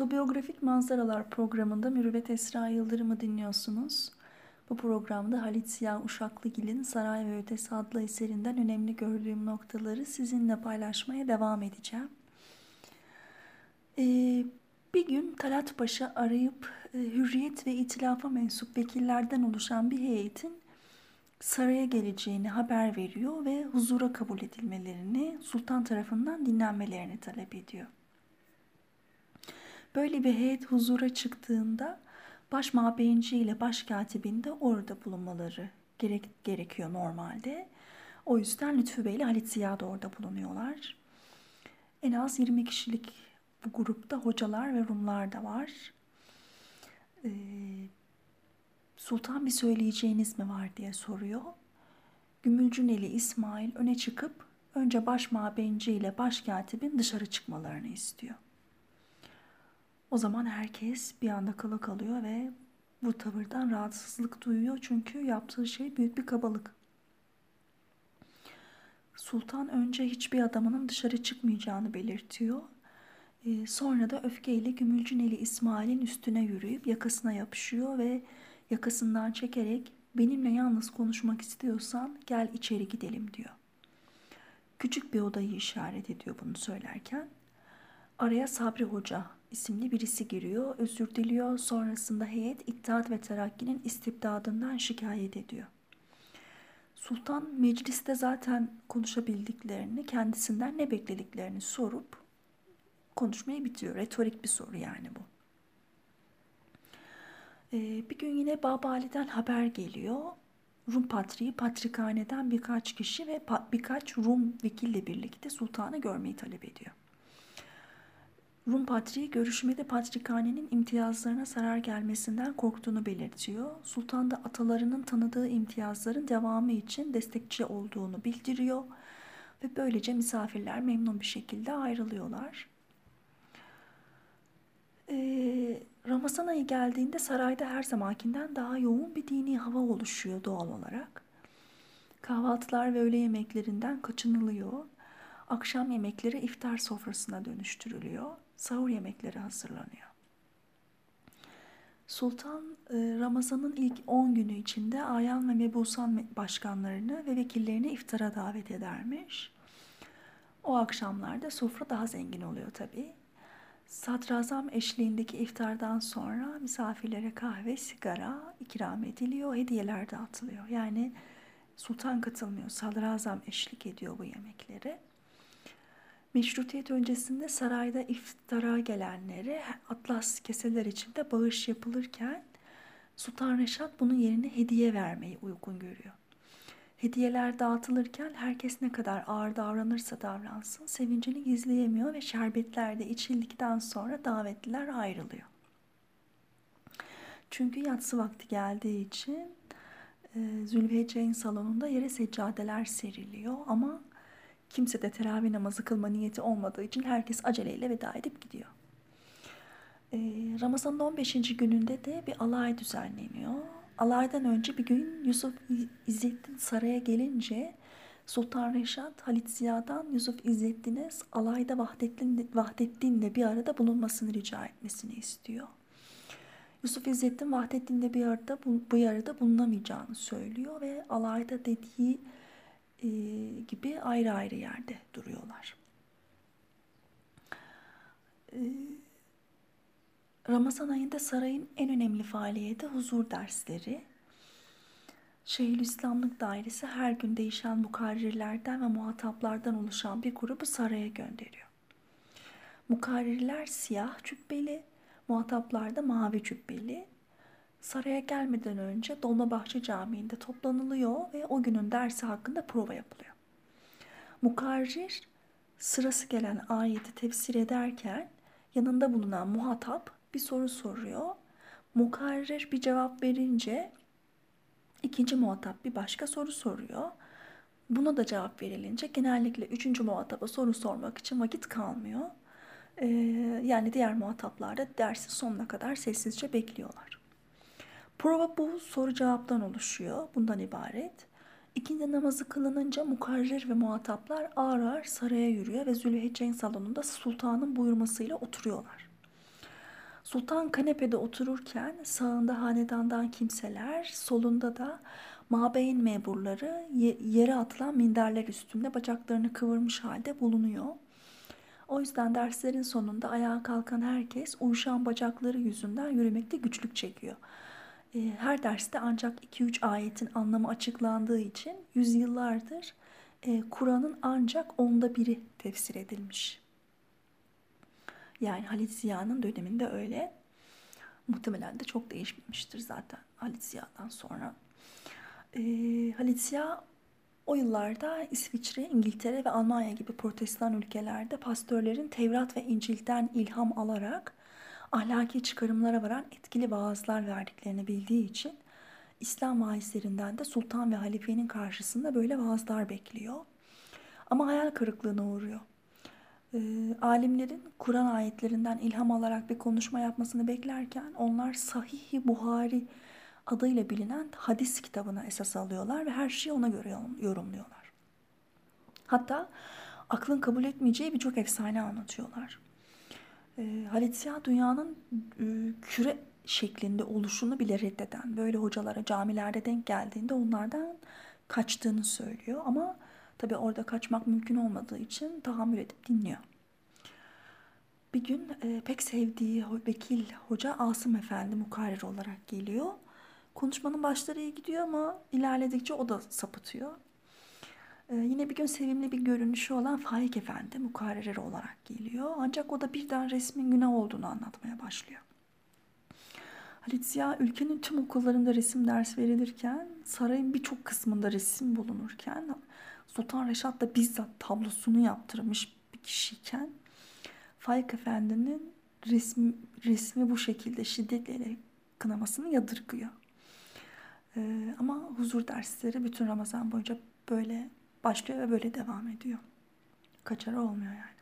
Otobiyografik Manzaralar programında Mürüvvet Esra Yıldırım'ı dinliyorsunuz. Bu programda Halit Siyah Uşaklıgil'in Saray ve Ötesi adlı eserinden önemli gördüğüm noktaları sizinle paylaşmaya devam edeceğim. Ee, bir gün Talat Paşa arayıp e, Hürriyet ve İtilafa mensup vekillerden oluşan bir heyetin saraya geleceğini haber veriyor ve huzura kabul edilmelerini sultan tarafından dinlenmelerini talep ediyor. Böyle bir heyet huzura çıktığında baş mabeyinci ile baş katibin de orada bulunmaları gerek, gerekiyor normalde. O yüzden Lütfü Bey ile Halit Ziya da orada bulunuyorlar. En az 20 kişilik bu grupta hocalar ve Rumlar da var. Ee, Sultan bir söyleyeceğiniz mi var diye soruyor. Gümülcüneli İsmail öne çıkıp önce baş mabeyinci ile baş katibin dışarı çıkmalarını istiyor. O zaman herkes bir anda kala kalıyor ve bu tavırdan rahatsızlık duyuyor çünkü yaptığı şey büyük bir kabalık. Sultan önce hiçbir adamının dışarı çıkmayacağını belirtiyor. Ee, sonra da öfkeyle Gümülcüneli İsmail'in üstüne yürüyüp yakasına yapışıyor ve yakasından çekerek benimle yalnız konuşmak istiyorsan gel içeri gidelim diyor. Küçük bir odayı işaret ediyor bunu söylerken. Araya Sabri Hoca isimli birisi giriyor, özür diliyor. Sonrasında heyet İttihat ve Terakki'nin istibdadından şikayet ediyor. Sultan mecliste zaten konuşabildiklerini, kendisinden ne beklediklerini sorup konuşmayı bitiyor. Retorik bir soru yani bu. Ee, bir gün yine Babali'den haber geliyor. Rum patriği patrikhaneden birkaç kişi ve birkaç Rum vekille birlikte sultanı görmeyi talep ediyor. Rum patriği görüşmede patrikhanenin imtiyazlarına zarar gelmesinden korktuğunu belirtiyor. Sultan da atalarının tanıdığı imtiyazların devamı için destekçi olduğunu bildiriyor ve böylece misafirler memnun bir şekilde ayrılıyorlar. Ee, Ramazan ayı geldiğinde sarayda her zamankinden daha yoğun bir dini hava oluşuyor doğal olarak. Kahvaltılar ve öğle yemeklerinden kaçınılıyor. Akşam yemekleri iftar sofrasına dönüştürülüyor sahur yemekleri hazırlanıyor. Sultan e, Ramazan'ın ilk 10 günü içinde Ayan ve Mebusan başkanlarını ve vekillerini iftara davet edermiş. O akşamlarda sofra daha zengin oluyor tabii. Sadrazam eşliğindeki iftardan sonra misafirlere kahve, sigara ikram ediliyor, hediyeler dağıtılıyor. Yani sultan katılmıyor, sadrazam eşlik ediyor bu yemeklere. Meşrutiyet öncesinde sarayda iftara gelenlere atlas keseler içinde bağış yapılırken Sultan Reşat bunun yerine hediye vermeyi uygun görüyor. Hediyeler dağıtılırken herkes ne kadar ağır davranırsa davransın sevincini gizleyemiyor ve şerbetler de içildikten sonra davetliler ayrılıyor. Çünkü yatsı vakti geldiği için Zülfecre'nin salonunda yere seccadeler seriliyor ama Kimse de teravih namazı kılma niyeti olmadığı için herkes aceleyle veda edip gidiyor. Ee, Ramazan'ın 15. gününde de bir alay düzenleniyor. Alaydan önce bir gün Yusuf İzzettin saraya gelince Sultan Reşat Halit Ziya'dan Yusuf İzzettin'e alayda Vahdettin, Vahdettin'le bir arada bulunmasını rica etmesini istiyor. Yusuf İzzettin Vahdettin'le bir arada bu, bu arada bulunamayacağını söylüyor ve alayda dediği gibi ayrı ayrı yerde duruyorlar. Ramazan ayında sarayın en önemli faaliyeti huzur dersleri. Şeyhülislamlık Dairesi her gün değişen mukarrirlerden ve muhataplardan oluşan bir grubu saraya gönderiyor. Mukarrirler siyah cübbeli, muhataplar da mavi cübbeli, Saraya gelmeden önce Dolmabahçe Camii'nde toplanılıyor ve o günün dersi hakkında prova yapılıyor. Mukarrir sırası gelen ayeti tefsir ederken yanında bulunan muhatap bir soru soruyor. Mukarrir bir cevap verince ikinci muhatap bir başka soru soruyor. Buna da cevap verilince genellikle üçüncü muhataba soru sormak için vakit kalmıyor. Ee, yani diğer muhataplar da dersi sonuna kadar sessizce bekliyorlar. Prova bu soru cevaptan oluşuyor. Bundan ibaret. İkindi namazı kılınınca mukarrir ve muhataplar ağır ağır saraya yürüyor ve Zülhecce'nin salonunda sultanın buyurmasıyla oturuyorlar. Sultan kanepede otururken sağında hanedandan kimseler, solunda da mabeyin memurları yere atılan minderler üstünde bacaklarını kıvırmış halde bulunuyor. O yüzden derslerin sonunda ayağa kalkan herkes uyuşan bacakları yüzünden yürümekte güçlük çekiyor. Ee, her derste ancak 2-3 ayetin anlamı açıklandığı için yüzyıllardır e, Kur'an'ın ancak onda biri tefsir edilmiş. Yani Halit Ziya'nın döneminde öyle. Muhtemelen de çok değişmemiştir zaten Halit Ziya'dan sonra. E, Halit Ziya o yıllarda İsviçre, İngiltere ve Almanya gibi protestan ülkelerde pastörlerin Tevrat ve İncil'den ilham alarak ahlaki çıkarımlara varan etkili vaazlar verdiklerini bildiği için İslam vaizlerinden de sultan ve halifenin karşısında böyle vaazlar bekliyor. Ama hayal kırıklığına uğruyor. E, alimlerin Kur'an ayetlerinden ilham alarak bir konuşma yapmasını beklerken onlar Sahih-i Buhari adıyla bilinen hadis kitabına esas alıyorlar ve her şeyi ona göre yorumluyorlar. Hatta aklın kabul etmeyeceği birçok efsane anlatıyorlar. E, Halit Siyah dünyanın e, küre şeklinde oluşunu bile reddeden böyle hocalara camilerde denk geldiğinde onlardan kaçtığını söylüyor. Ama tabi orada kaçmak mümkün olmadığı için tahammül edip dinliyor. Bir gün e, pek sevdiği vekil hoca Asım Efendi mukarrer olarak geliyor. Konuşmanın başları iyi gidiyor ama ilerledikçe o da sapıtıyor. Ee, yine bir gün sevimli bir görünüşü olan Faik Efendi mukarrer olarak geliyor. Ancak o da birden resmin günah olduğunu anlatmaya başlıyor. Halit Ziya ülkenin tüm okullarında resim ders verilirken, sarayın birçok kısmında resim bulunurken, Sultan Reşat da bizzat tablosunu yaptırmış bir kişiyken, Faik Efendi'nin resmi, resmi bu şekilde şiddetle kınamasını yadırgıyor. Ee, ama huzur dersleri bütün Ramazan boyunca böyle başlıyor ve böyle devam ediyor. Kaçarı olmuyor yani.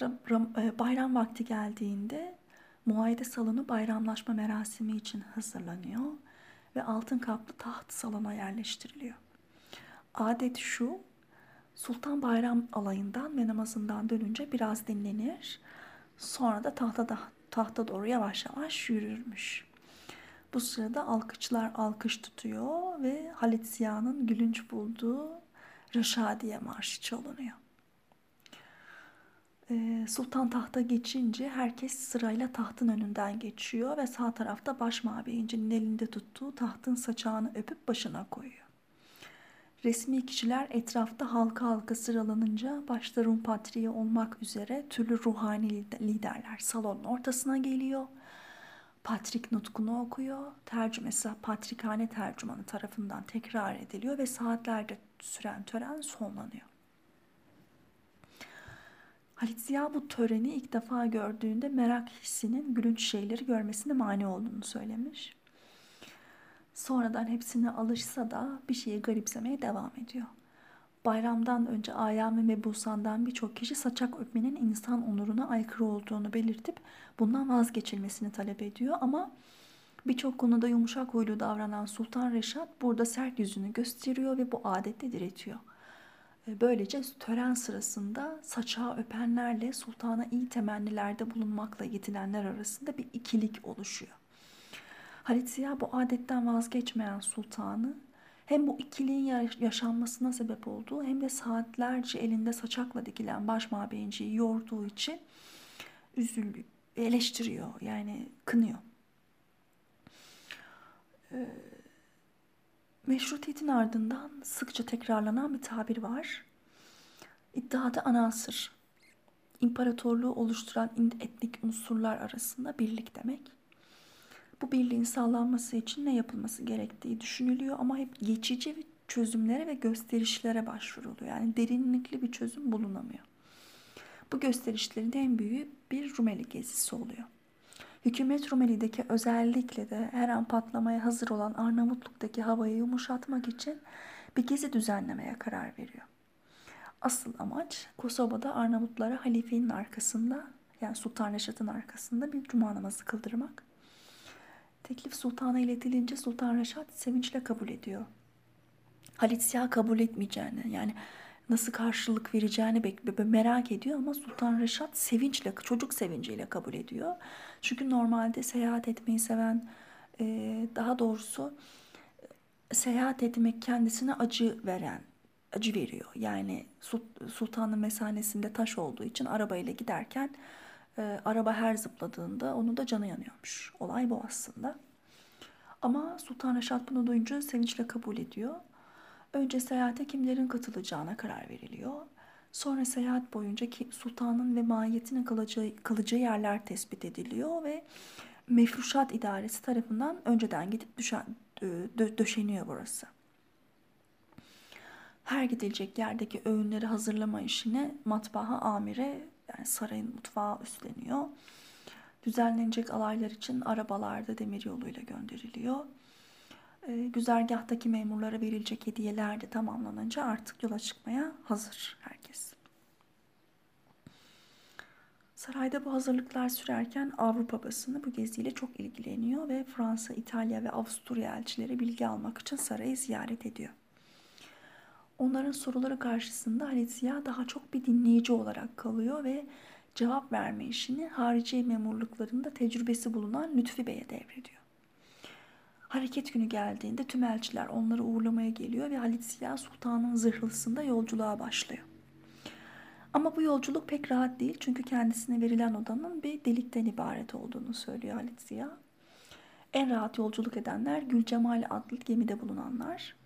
Ram, ram, e, bayram vakti geldiğinde muayede salonu bayramlaşma merasimi için hazırlanıyor ve altın kaplı taht salona yerleştiriliyor. Adet şu, Sultan bayram alayından ve namazından dönünce biraz dinlenir. Sonra da tahta, tahta doğru yavaş yavaş yürürmüş. Bu sırada alkışlar alkış tutuyor ve Halit Ziya'nın gülünç bulduğu Reşadiye Marşı çalınıyor. Ee, Sultan tahta geçince herkes sırayla tahtın önünden geçiyor ve sağ tarafta baş mabeyincinin elinde tuttuğu tahtın saçağını öpüp başına koyuyor. Resmi kişiler etrafta halka halka sıralanınca başta Rum Patriği olmak üzere türlü ruhani liderler salonun ortasına geliyor Patrik nutkunu okuyor. Tercümesi Patrikhane tercümanı tarafından tekrar ediliyor ve saatlerce süren tören sonlanıyor. Halit Ziya bu töreni ilk defa gördüğünde merak hissinin gülünç şeyleri görmesine mani olduğunu söylemiş. Sonradan hepsine alışsa da bir şeyi garipsemeye devam ediyor. Bayramdan önce Ayam ve Mebusan'dan birçok kişi saçak öpmenin insan onuruna aykırı olduğunu belirtip bundan vazgeçilmesini talep ediyor ama birçok konuda yumuşak huylu davranan Sultan Reşat burada sert yüzünü gösteriyor ve bu adette diretiyor. E, böylece tören sırasında saçağı öpenlerle sultana iyi temennilerde bulunmakla yetilenler arasında bir ikilik oluşuyor. Halit Ziya bu adetten vazgeçmeyen sultanı hem bu ikiliğin yaşanmasına sebep olduğu hem de saatlerce elinde saçakla dikilen baş mabeyinciyi yorduğu için üzülüyor, eleştiriyor yani kınıyor. Ee, meşrutiyetin ardından sıkça tekrarlanan bir tabir var. İddiada anasır. İmparatorluğu oluşturan etnik unsurlar arasında birlik demek. Bu birliğin sağlanması için ne yapılması gerektiği düşünülüyor ama hep geçici çözümlere ve gösterişlere başvuruluyor. Yani derinlikli bir çözüm bulunamıyor. Bu gösterişlerin en büyüğü bir Rumeli gezisi oluyor. Hükümet Rumeli'deki özellikle de her an patlamaya hazır olan Arnavutluk'taki havayı yumuşatmak için bir gezi düzenlemeye karar veriyor. Asıl amaç Kosova'da Arnavutlara halifenin arkasında yani Sultan Reşat'ın arkasında bir cuma namazı kıldırmak Teklif sultana iletilince Sultan Reşat sevinçle kabul ediyor. Halit Siyah kabul etmeyeceğini yani nasıl karşılık vereceğini merak ediyor ama Sultan Reşat sevinçle, çocuk sevinciyle kabul ediyor. Çünkü normalde seyahat etmeyi seven, e, daha doğrusu seyahat etmek kendisine acı veren, acı veriyor. Yani sultanın mesanesinde taş olduğu için arabayla giderken e, araba her zıpladığında onun da canı yanıyormuş. Olay bu aslında. Ama Sultan Reşat bunu duyunca sevinçle kabul ediyor. Önce seyahate kimlerin katılacağına karar veriliyor. Sonra seyahat boyunca sultanın ve mahiyetinin kalacağı, kalacağı yerler tespit ediliyor ve Mefruşat İdaresi tarafından önceden gidip düşen, dö, döşeniyor burası. Her gidilecek yerdeki öğünleri hazırlama işini matbaa amire yani sarayın mutfağı üstleniyor. Düzenlenecek alaylar için arabalarda demir yoluyla gönderiliyor. E, güzergahtaki memurlara verilecek hediyeler de tamamlanınca artık yola çıkmaya hazır herkes. Sarayda bu hazırlıklar sürerken Avrupa basını bu geziyle çok ilgileniyor ve Fransa, İtalya ve Avusturya elçileri bilgi almak için sarayı ziyaret ediyor. Onların soruları karşısında Halit daha çok bir dinleyici olarak kalıyor ve cevap verme işini harici memurluklarında tecrübesi bulunan Lütfi Bey'e devrediyor. Hareket günü geldiğinde tüm elçiler onları uğurlamaya geliyor ve Halit Sultan'ın zırhlısında yolculuğa başlıyor. Ama bu yolculuk pek rahat değil çünkü kendisine verilen odanın bir delikten ibaret olduğunu söylüyor Halit. En rahat yolculuk edenler Gülcemal adlı gemide bulunanlar.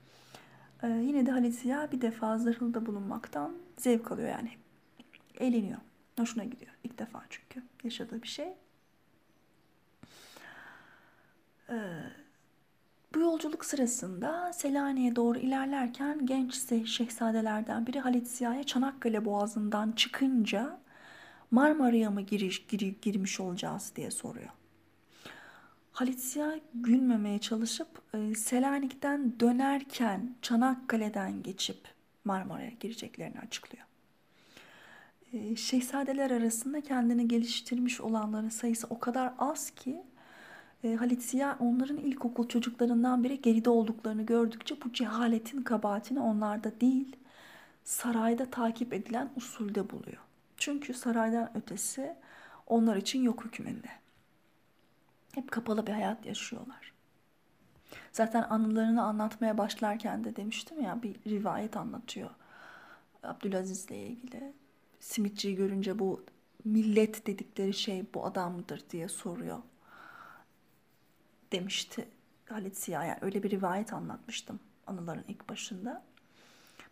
Ee, yine de Halit Ziya bir defa zırhlıda bulunmaktan zevk alıyor yani. Eğleniyor. Hoşuna gidiyor. İlk defa çünkü yaşadığı bir şey. Ee, bu yolculuk sırasında Selanik'e doğru ilerlerken genç şehzadelerden biri Halit Ziya'ya Çanakkale Boğazı'ndan çıkınca Marmara'ya mı giriş, gir, girmiş olacağız diye soruyor. Halit Ziya gülmemeye çalışıp e, Selanik'ten dönerken Çanakkale'den geçip Marmara'ya gireceklerini açıklıyor. E, şehzadeler arasında kendini geliştirmiş olanların sayısı o kadar az ki e, Halit Ziya onların ilkokul çocuklarından biri geride olduklarını gördükçe bu cehaletin kabahatini onlarda değil sarayda takip edilen usulde buluyor. Çünkü saraydan ötesi onlar için yok hükmünde. Hep kapalı bir hayat yaşıyorlar. Zaten anılarını anlatmaya başlarken de demiştim ya bir rivayet anlatıyor. Abdülaziz'le ilgili. Simitçiyi görünce bu millet dedikleri şey bu adam mıdır diye soruyor demişti Halit Ziya. Yani öyle bir rivayet anlatmıştım anıların ilk başında.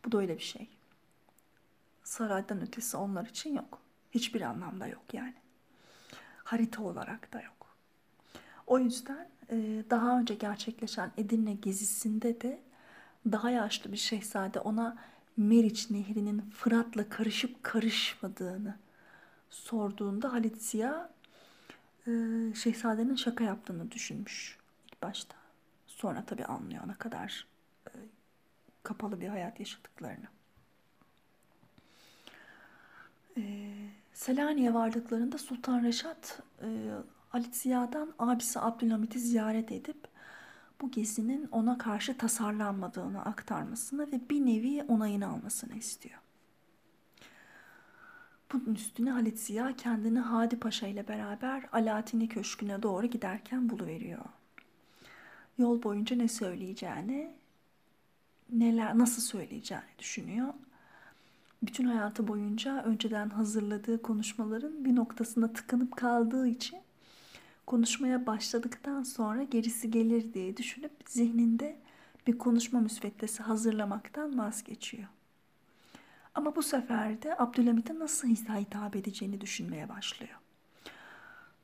Bu da öyle bir şey. Saraydan ötesi onlar için yok. Hiçbir anlamda yok yani. Harita olarak da yok. O yüzden e, daha önce gerçekleşen Edirne gezisinde de daha yaşlı bir şehzade ona Meriç Nehri'nin Fırat'la karışıp karışmadığını sorduğunda Halit Ziya e, şehzadenin şaka yaptığını düşünmüş ilk başta. Sonra tabii anlıyor ne kadar e, kapalı bir hayat yaşadıklarını. Selanik'e vardıklarında Sultan Reşat Halit Ziya'dan abisi Abdülhamit'i ziyaret edip bu gezinin ona karşı tasarlanmadığını aktarmasını ve bir nevi onayını almasını istiyor. Bunun üstüne Halit Ziya kendini Hadi Paşa ile beraber Alaaddin'i Köşkü'ne doğru giderken buluveriyor. Yol boyunca ne söyleyeceğini, neler nasıl söyleyeceğini düşünüyor. Bütün hayatı boyunca önceden hazırladığı konuşmaların bir noktasında tıkanıp kaldığı için konuşmaya başladıktan sonra gerisi gelir diye düşünüp zihninde bir konuşma müsveddesi hazırlamaktan vazgeçiyor. Ama bu sefer de Abdülhamit'e nasıl hitap edeceğini düşünmeye başlıyor.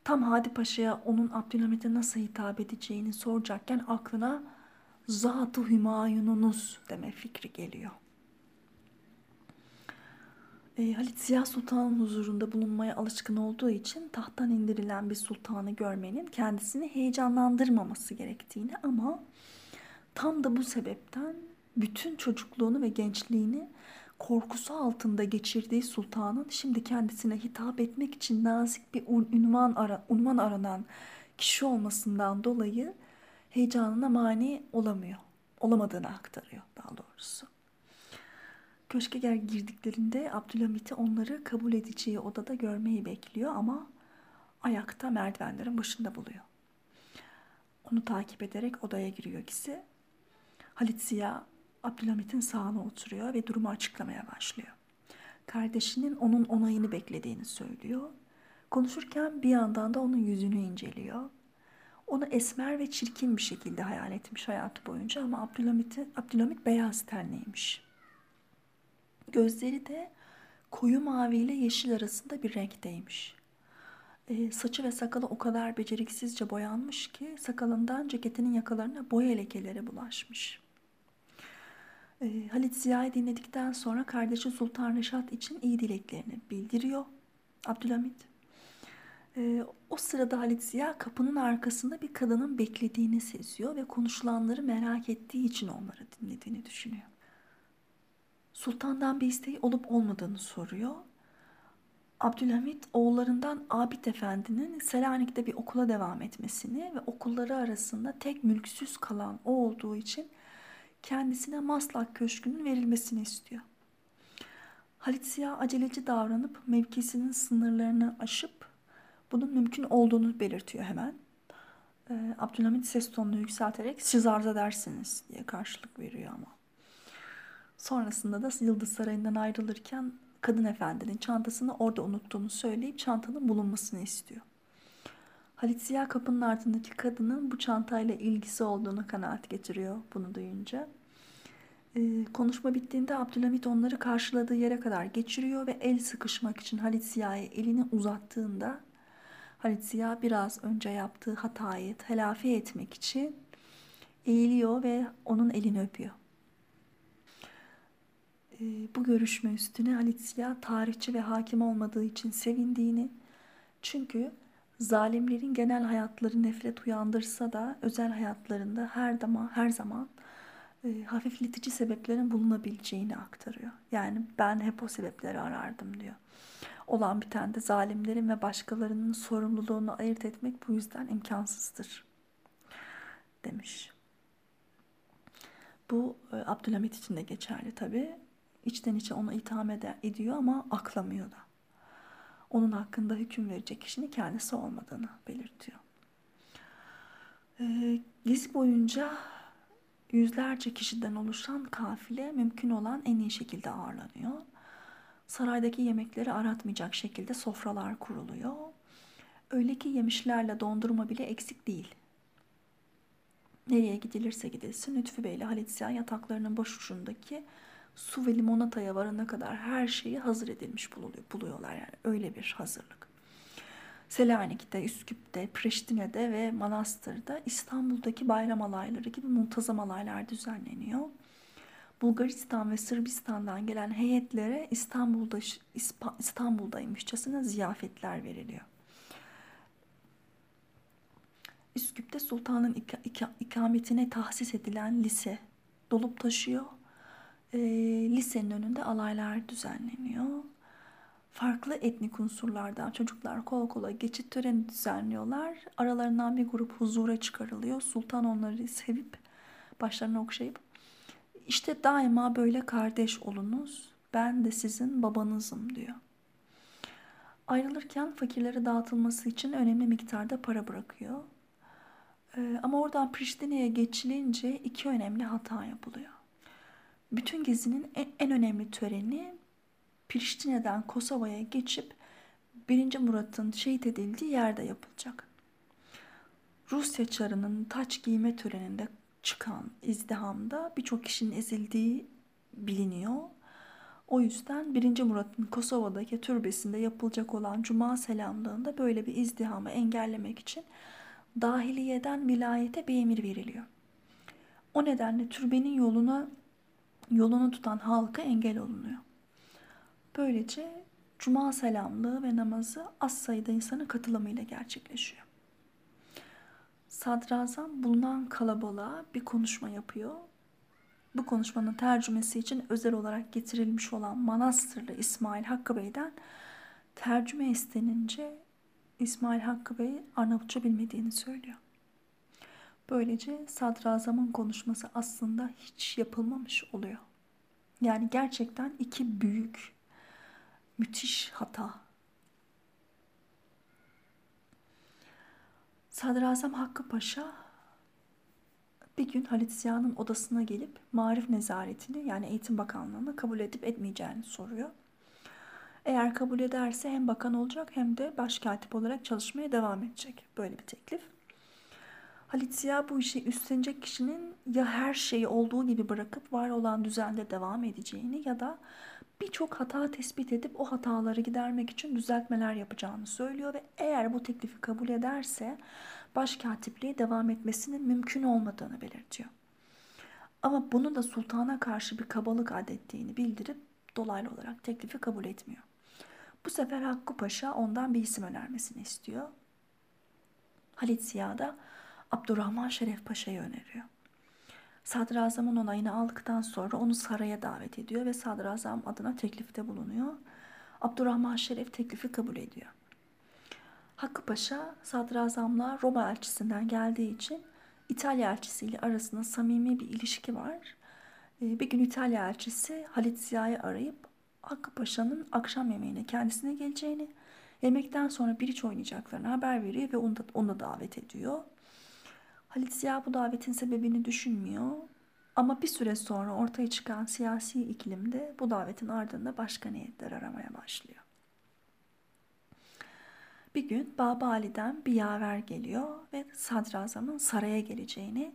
Tam Hadi Paşa'ya onun Abdülhamit'e nasıl hitap edeceğini soracakken aklına Zat-ı Hümayununuz deme fikri geliyor. E, Halit Ziya Sultan'ın huzurunda bulunmaya alışkın olduğu için tahttan indirilen bir sultanı görmenin kendisini heyecanlandırmaması gerektiğini ama tam da bu sebepten bütün çocukluğunu ve gençliğini korkusu altında geçirdiği sultanın şimdi kendisine hitap etmek için nazik bir unvan, ara, unvan aranan kişi olmasından dolayı heyecanına mani olamıyor. Olamadığını aktarıyor daha doğrusu. Köşke gel girdiklerinde Abdülhamit'i onları kabul edeceği odada görmeyi bekliyor ama ayakta merdivenlerin başında buluyor. Onu takip ederek odaya giriyor ikisi. Halit Ziya Abdülhamit'in sağına oturuyor ve durumu açıklamaya başlıyor. Kardeşinin onun onayını beklediğini söylüyor. Konuşurken bir yandan da onun yüzünü inceliyor. Onu esmer ve çirkin bir şekilde hayal etmiş hayatı boyunca ama Abdülhamit, Abdülhamit beyaz tenliymiş. Gözleri de koyu mavi ile yeşil arasında bir renkteymiş. E, saçı ve sakalı o kadar beceriksizce boyanmış ki sakalından ceketinin yakalarına boya lekeleri bulaşmış. E, Halit Ziya'yı dinledikten sonra kardeşi Sultan Reşat için iyi dileklerini bildiriyor Abdülhamit. E, o sırada Halit Ziya kapının arkasında bir kadının beklediğini seziyor ve konuşulanları merak ettiği için onları dinlediğini düşünüyor. Sultandan bir isteği olup olmadığını soruyor. Abdülhamit oğullarından Abid Efendi'nin Selanik'te bir okula devam etmesini ve okulları arasında tek mülksüz kalan o olduğu için kendisine Maslak Köşkü'nün verilmesini istiyor. Halit Ziya aceleci davranıp mevkisinin sınırlarını aşıp bunun mümkün olduğunu belirtiyor hemen. Ee, Abdülhamit ses tonunu yükselterek siz arz edersiniz diye karşılık veriyor ama. Sonrasında da Yıldız Sarayı'ndan ayrılırken kadın efendinin çantasını orada unuttuğunu söyleyip çantanın bulunmasını istiyor. Halit Ziya kapının ardındaki kadının bu çantayla ilgisi olduğunu kanaat getiriyor bunu duyunca. Ee, konuşma bittiğinde Abdülhamit onları karşıladığı yere kadar geçiriyor ve el sıkışmak için Halit Ziya'ya elini uzattığında Halit Ziya biraz önce yaptığı hatayı telafi etmek için eğiliyor ve onun elini öpüyor. Ee, bu görüşme üstüne Halit Ziya tarihçi ve hakim olmadığı için sevindiğini çünkü zalimlerin genel hayatları nefret uyandırsa da özel hayatlarında her zaman her zaman e, hafifletici sebeplerin bulunabileceğini aktarıyor. Yani ben hep o sebepleri arardım diyor. Olan biten de zalimlerin ve başkalarının sorumluluğunu ayırt etmek bu yüzden imkansızdır demiş. Bu e, Abdülhamit için de geçerli tabi. İçten içe onu itham eder, ediyor ama aklamıyor da. Onun hakkında hüküm verecek kişinin kendisi olmadığını belirtiyor. E, gezi boyunca yüzlerce kişiden oluşan kafile mümkün olan en iyi şekilde ağırlanıyor. Saraydaki yemekleri aratmayacak şekilde sofralar kuruluyor. Öyle ki yemişlerle dondurma bile eksik değil. Nereye gidilirse gidilsin Lütfü Bey ile Halit Ziya yataklarının baş ucundaki su ve limonataya varana kadar her şeyi hazır edilmiş buluyor, buluyorlar yani öyle bir hazırlık. Selanik'te, Üsküp'te, Priştine'de ve Manastır'da İstanbul'daki bayram alayları gibi muntazam alaylar düzenleniyor. Bulgaristan ve Sırbistan'dan gelen heyetlere İstanbul'da İstanbul'daymışçasına ziyafetler veriliyor. Üsküp'te sultanın ik ik ikametine tahsis edilen lise dolup taşıyor. E, lisenin önünde alaylar düzenleniyor. Farklı etnik unsurlardan çocuklar kol kola geçit töreni düzenliyorlar. Aralarından bir grup huzura çıkarılıyor. Sultan onları sevip başlarını okşayıp işte daima böyle kardeş olunuz. Ben de sizin babanızım diyor. Ayrılırken fakirlere dağıtılması için önemli miktarda para bırakıyor. Ee, ama oradan Priştine'ye geçilince iki önemli hata yapılıyor. Bütün gezinin en, önemli töreni Priştine'den Kosova'ya geçip 1. Murat'ın şehit edildiği yerde yapılacak. Rusya çarının taç giyme töreninde çıkan izdihamda birçok kişinin ezildiği biliniyor. O yüzden 1. Murat'ın Kosova'daki türbesinde yapılacak olan Cuma selamlığında böyle bir izdihamı engellemek için dahiliyeden vilayete bir emir veriliyor. O nedenle türbenin yoluna yolunu tutan halka engel olunuyor. Böylece Cuma selamlığı ve namazı az sayıda insanın katılımıyla gerçekleşiyor. Sadrazam bulunan kalabalığa bir konuşma yapıyor. Bu konuşmanın tercümesi için özel olarak getirilmiş olan Manastırlı İsmail Hakkı Bey'den tercüme istenince İsmail Hakkı Bey Arnavutça bilmediğini söylüyor. Böylece sadrazamın konuşması aslında hiç yapılmamış oluyor. Yani gerçekten iki büyük, müthiş hata. Sadrazam Hakkı Paşa bir gün Halit Ziya'nın odasına gelip Marif Nezaretini yani Eğitim Bakanlığı'nı kabul edip etmeyeceğini soruyor. Eğer kabul ederse hem bakan olacak hem de başkatip olarak çalışmaya devam edecek. Böyle bir teklif. Halit Ziya bu işi üstlenecek kişinin ya her şeyi olduğu gibi bırakıp var olan düzende devam edeceğini ya da birçok hata tespit edip o hataları gidermek için düzeltmeler yapacağını söylüyor ve eğer bu teklifi kabul ederse başkatipliğe devam etmesinin mümkün olmadığını belirtiyor. Ama bunu da sultana karşı bir kabalık adettiğini bildirip dolaylı olarak teklifi kabul etmiyor. Bu sefer Hakkı Paşa ondan bir isim önermesini istiyor. Halit Ziya da Abdurrahman Şeref Paşa'yı öneriyor. Sadrazamın onayını aldıktan sonra onu saraya davet ediyor ve sadrazam adına teklifte bulunuyor. Abdurrahman Şeref teklifi kabul ediyor. Hakkı Paşa sadrazamla Roma elçisinden geldiği için İtalya elçisiyle arasında samimi bir ilişki var. Ee, bir gün İtalya elçisi Halit Ziya'yı arayıp Hakkı Paşa'nın akşam yemeğine kendisine geleceğini, yemekten sonra bir iç oynayacaklarını haber veriyor ve onu da, onu da davet ediyor. Halit Ziya bu davetin sebebini düşünmüyor. Ama bir süre sonra ortaya çıkan siyasi iklimde bu davetin ardında başka niyetler aramaya başlıyor. Bir gün Baba Ali'den bir yaver geliyor ve sadrazamın saraya geleceğini,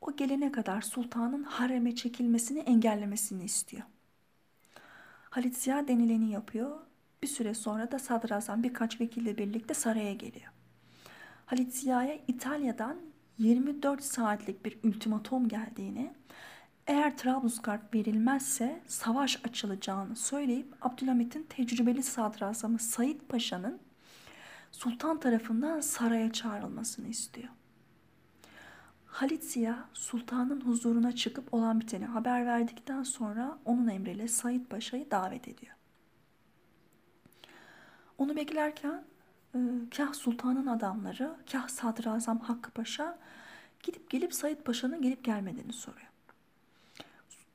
o gelene kadar sultanın hareme çekilmesini engellemesini istiyor. Halit Ziya denileni yapıyor. Bir süre sonra da sadrazam birkaç vekille birlikte saraya geliyor. Halit Ziya'ya İtalya'dan 24 saatlik bir ultimatom geldiğini, eğer Trablusgarp verilmezse savaş açılacağını söyleyip Abdülhamit'in tecrübeli sadrazamı Said Paşa'nın sultan tarafından saraya çağrılmasını istiyor. Halit Ziya sultanın huzuruna çıkıp olan biteni haber verdikten sonra onun emriyle Said Paşa'yı davet ediyor. Onu beklerken kah sultanın adamları, kah sadrazam Hakkı Paşa gidip gelip Said Paşa'nın gelip gelmediğini soruyor.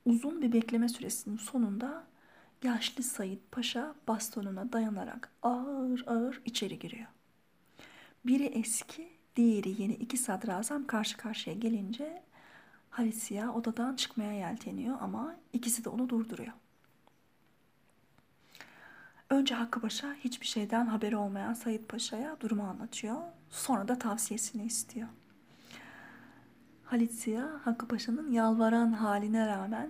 Uzun bir bekleme süresinin sonunda yaşlı Said Paşa bastonuna dayanarak ağır ağır içeri giriyor. Biri eski, diğeri yeni iki sadrazam karşı karşıya gelince Halisiya odadan çıkmaya yelteniyor ama ikisi de onu durduruyor. Önce Hakkı Paşa hiçbir şeyden haberi olmayan Said Paşa'ya durumu anlatıyor. Sonra da tavsiyesini istiyor. Halit Ziya, Hakkı Paşa'nın yalvaran haline rağmen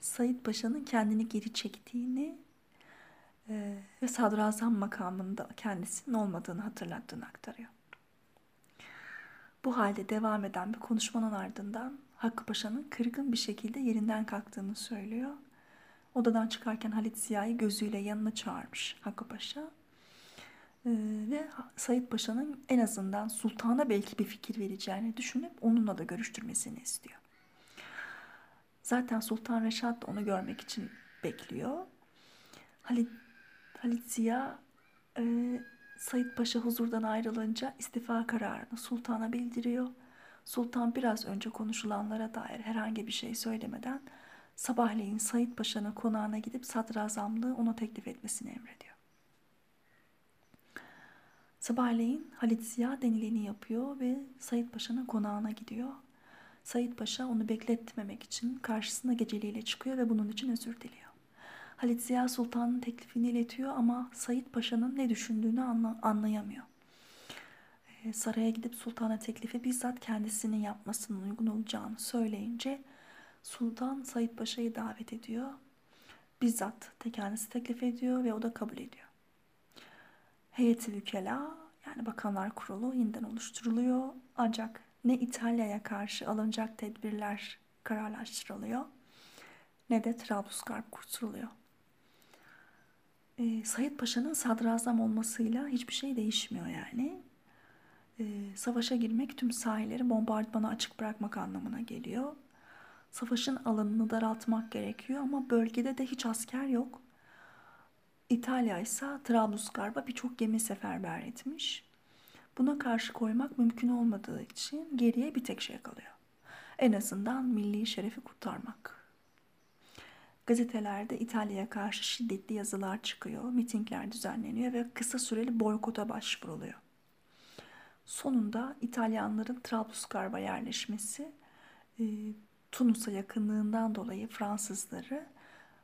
Said Paşa'nın kendini geri çektiğini e, ve sadrazam makamında kendisinin olmadığını hatırlattığını aktarıyor. Bu halde devam eden bir konuşmanın ardından Hakkı Paşa'nın kırgın bir şekilde yerinden kalktığını söylüyor. Odadan çıkarken Halit Ziya'yı gözüyle yanına çağırmış Hakkı Paşa. Ee, ve Said Paşa'nın en azından sultana belki bir fikir vereceğini düşünüp onunla da görüştürmesini istiyor. Zaten Sultan Reşat da onu görmek için bekliyor. Halit, Halit Ziya e, Said Paşa huzurdan ayrılınca istifa kararını sultana bildiriyor. Sultan biraz önce konuşulanlara dair herhangi bir şey söylemeden sabahleyin Said Paşa'nın konağına gidip sadrazamlığı ona teklif etmesini emrediyor. Sabahleyin Halit Ziya denileni yapıyor ve Said Paşa'nın konağına gidiyor. Said Paşa onu bekletmemek için karşısına geceliğiyle çıkıyor ve bunun için özür diliyor. Halit Ziya Sultan'ın teklifini iletiyor ama Said Paşa'nın ne düşündüğünü anla, anlayamıyor. Ee, saraya gidip sultana teklifi bizzat kendisinin yapmasının uygun olacağını söyleyince Sultan Said Paşa'yı davet ediyor. Bizzat kendisi teklif ediyor ve o da kabul ediyor. Heyeti vükela yani bakanlar kurulu yeniden oluşturuluyor. Ancak ne İtalya'ya karşı alınacak tedbirler kararlaştırılıyor ne de Trablusgarp kurtuluyor. Ee, Said Paşa'nın sadrazam olmasıyla hiçbir şey değişmiyor yani. Ee, savaşa girmek tüm sahilleri bombardımana açık bırakmak anlamına geliyor. Savaşın alanını daraltmak gerekiyor ama bölgede de hiç asker yok. İtalya ise Trablusgarp'a birçok gemi seferber etmiş. Buna karşı koymak mümkün olmadığı için geriye bir tek şey kalıyor. En azından milli şerefi kurtarmak. Gazetelerde İtalya'ya karşı şiddetli yazılar çıkıyor, mitingler düzenleniyor ve kısa süreli boykota başvuruluyor. Sonunda İtalyanların Trablusgarp'a yerleşmesi, Tunus'a yakınlığından dolayı Fransızları,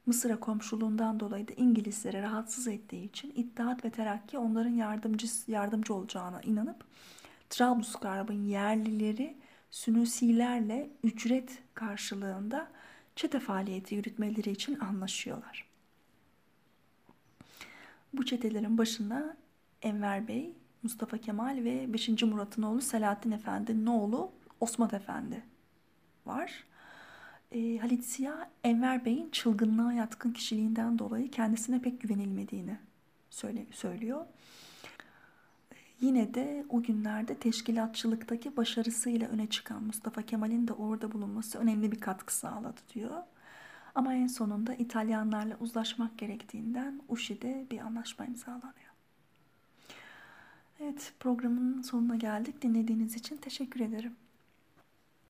Mısır'a komşuluğundan dolayı da İngilizleri rahatsız ettiği için İttihat ve Terakki onların yardımcı, yardımcı olacağına inanıp Trablusgarp'ın yerlileri Sünüsilerle ücret karşılığında çete faaliyeti yürütmeleri için anlaşıyorlar. Bu çetelerin başında Enver Bey, Mustafa Kemal ve 5. Murat'ın oğlu Selahattin Efendi'nin oğlu Osman Efendi var. E, Halit Siyah, Enver Bey'in çılgınlığa yatkın kişiliğinden dolayı kendisine pek güvenilmediğini söyle, söylüyor. Yine de o günlerde teşkilatçılıktaki başarısıyla öne çıkan Mustafa Kemal'in de orada bulunması önemli bir katkı sağladı diyor. Ama en sonunda İtalyanlarla uzlaşmak gerektiğinden Uşi'de bir anlaşma imzalanıyor. Evet programın sonuna geldik. Dinlediğiniz için teşekkür ederim.